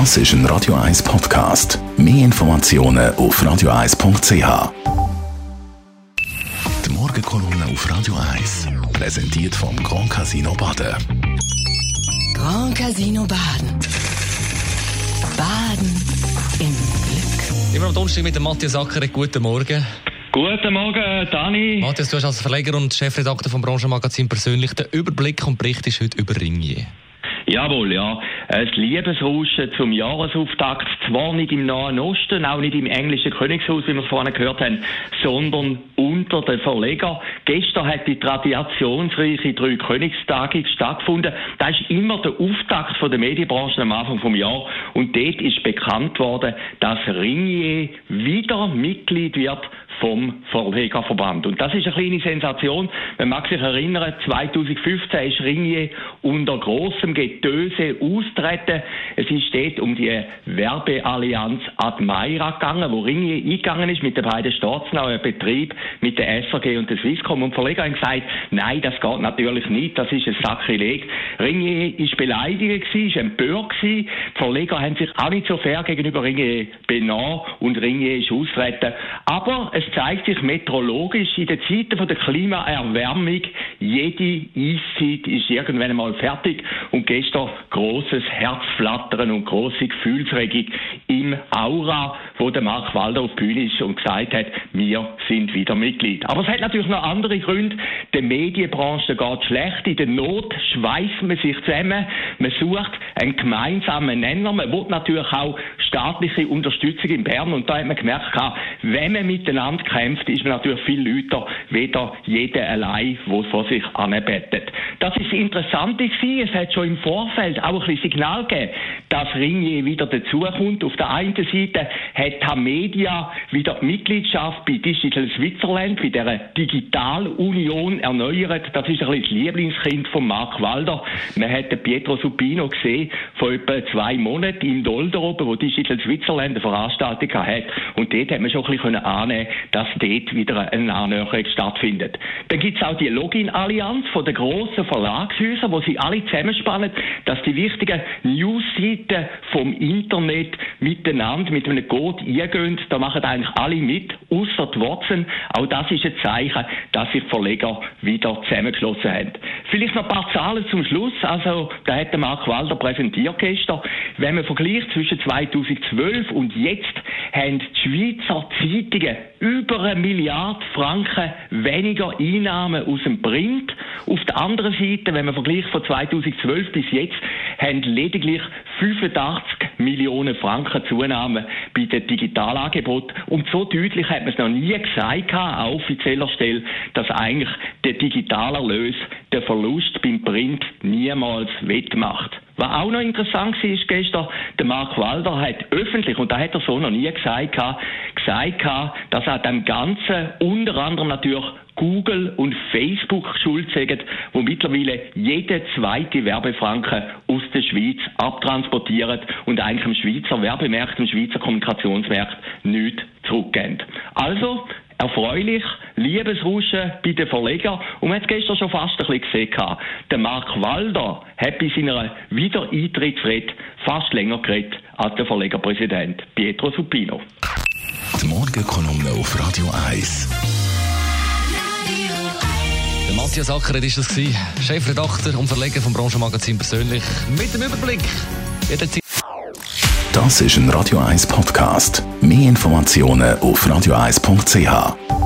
Das ist ein Radio 1 Podcast. Mehr Informationen auf radio1.ch. Die Morgenkolumne auf Radio 1 präsentiert vom Grand Casino Baden. Grand Casino Baden. Baden im Glück. Immer am Donnerstag mit dem Matthias Ackeret. Guten Morgen. Guten Morgen, Dani. Matthias, du hast als Verleger und Chefredakteur vom Branchenmagazin persönlich den Überblick und Bericht ist heute über Ringier. Jawohl, ja. Ein Liebesrauschen zum Jahresauftakt, zwar nicht im Nahen Osten, auch nicht im englischen Königshaus, wie wir es vorhin gehört haben, sondern unter den Verlegern. Gestern hat die traditionsreiche drei Königstagung stattgefunden. Das ist immer der Auftakt von der Medienbranche am Anfang vom Jahr. Und dort ist bekannt worden, dass Ringier wieder Mitglied wird vom Verlegerverband. Und das ist eine kleine Sensation. Man mag sich erinnern, 2015 ist Ringier unter großem Getöse austreten. Es ist dort um die Werbeallianz Admaira gegangen, wo Ringier eingegangen ist mit den beiden staatsnahen Betrieben, mit der SRG und der Swisscom. Und Verleger haben gesagt, nein, das geht natürlich nicht, das ist ein Sakrileg. Ringier ist beleidigt gewesen, ist empört gewesen. Die Verleger haben sich auch nicht so fair gegenüber Ringier benommen und Ringier ist austreten. Aber es zeigt sich meteorologisch in den Zeiten von der Klimaerwärmung, jede Eiszeit ist irgendwann einmal fertig und gestern großes Herzflattern und große Gefühlsregung im Aura, wo der Mark Walder auf die Bühne ist und gesagt hat, wir sind wieder Mitglied. Aber es hat natürlich noch andere Gründe. Der Medienbranche geht schlecht. In der Not schweißt man sich zusammen. Man sucht einen gemeinsamen Nenner. Man will natürlich auch staatliche Unterstützung in Bern. Und da hat man gemerkt, wenn man miteinander kämpft, ist man natürlich viel lauter, weder jeder allein, der vor sich anbettet. Das ist interessant gewesen. Es hat schon im Vorfeld auch ein Signal gegeben, dass Ringier wieder dazukommt. Auf der einen Seite hat Tamedia wieder Mitgliedschaft bei Digital Switzerland, bei der Digitalunion erneuert. Das ist ein bisschen das Lieblingskind von Mark Walder. Man hat Pietro Supino gesehen, vor etwa zwei Monaten im Dolder oben, wo Digital Switzerland eine Veranstaltung hat. Und dort hat man schon ein bisschen annehmen dass dort wieder eine Annäherung stattfindet. Dann gibt es auch die Login-Allianz von den grossen Verlagshäusern, wo sie alle zusammenspannen, dass die wichtigen Newsseiten vom Internet miteinander mit einem Code eingehen. Da machen eigentlich alle mit, außer die Watson. Auch das ist ein Zeichen, dass sich Verleger wieder zusammengeschlossen haben. Vielleicht noch ein paar Zahlen zum Schluss. Also, da hat der Mark Walder präsentiert gestern. Wenn man vergleicht zwischen 2012 und jetzt, haben die Schweizer Zeitungen über eine Milliarde Franken weniger Einnahmen aus dem Print. Auf der anderen Seite, wenn man vergleicht von 2012 bis jetzt, haben lediglich 85 Millionen Franken Zunahme bei den Digitalangeboten. Und so deutlich hat man es noch nie gesagt, an offizieller Stelle, dass eigentlich der Digitalerlös den Verlust beim Print niemals wettmacht. Was auch noch interessant war, ist gestern, der Mark Walder hat öffentlich, und da hat er so noch nie gesagt, gesagt, dass er dem Ganzen unter anderem natürlich Google und Facebook schuld sagen, wo mittlerweile jede zweite Werbefranke aus der Schweiz abtransportiert und eigentlich im Schweizer Werbemarkt, im Schweizer Kommunikationsmarkt nichts zurückgeben. Also, erfreulich, Liebesrauschen bei den Verlegern. Und man hat gestern schon fast ein bisschen gesehen, der Mark Walder hat bei seiner Wiedereintrittsrede fast länger geredet als der Verlegerpräsident Pietro Supino. Die Morgenkolumne auf Radio 1. Der Matthias Ackeret war das, Chefredakteur und Verleger vom Branchenmagazin persönlich, mit dem Überblick. Das ist ein Radio 1 Podcast. Mehr Informationen auf radio1.ch.